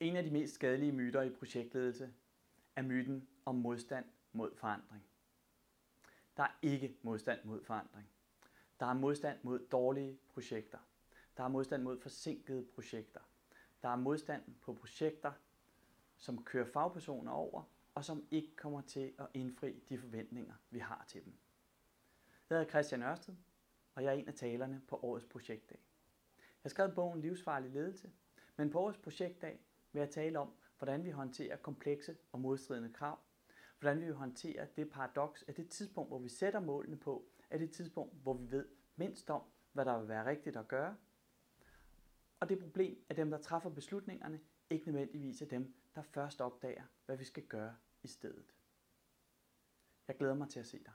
En af de mest skadelige myter i projektledelse er myten om modstand mod forandring. Der er ikke modstand mod forandring. Der er modstand mod dårlige projekter. Der er modstand mod forsinkede projekter. Der er modstand på projekter, som kører fagpersoner over, og som ikke kommer til at indfri de forventninger, vi har til dem. Jeg hedder Christian Ørsted, og jeg er en af talerne på årets projektdag. Jeg skrev bogen Livsfarlig ledelse, men på årets projektdag ved at tale om, hvordan vi håndterer komplekse og modstridende krav, hvordan vi håndterer det paradoks, at det tidspunkt, hvor vi sætter målene på, er det tidspunkt, hvor vi ved mindst om, hvad der vil være rigtigt at gøre, og det problem, at dem, der træffer beslutningerne, ikke nødvendigvis er dem, der først opdager, hvad vi skal gøre i stedet. Jeg glæder mig til at se dig.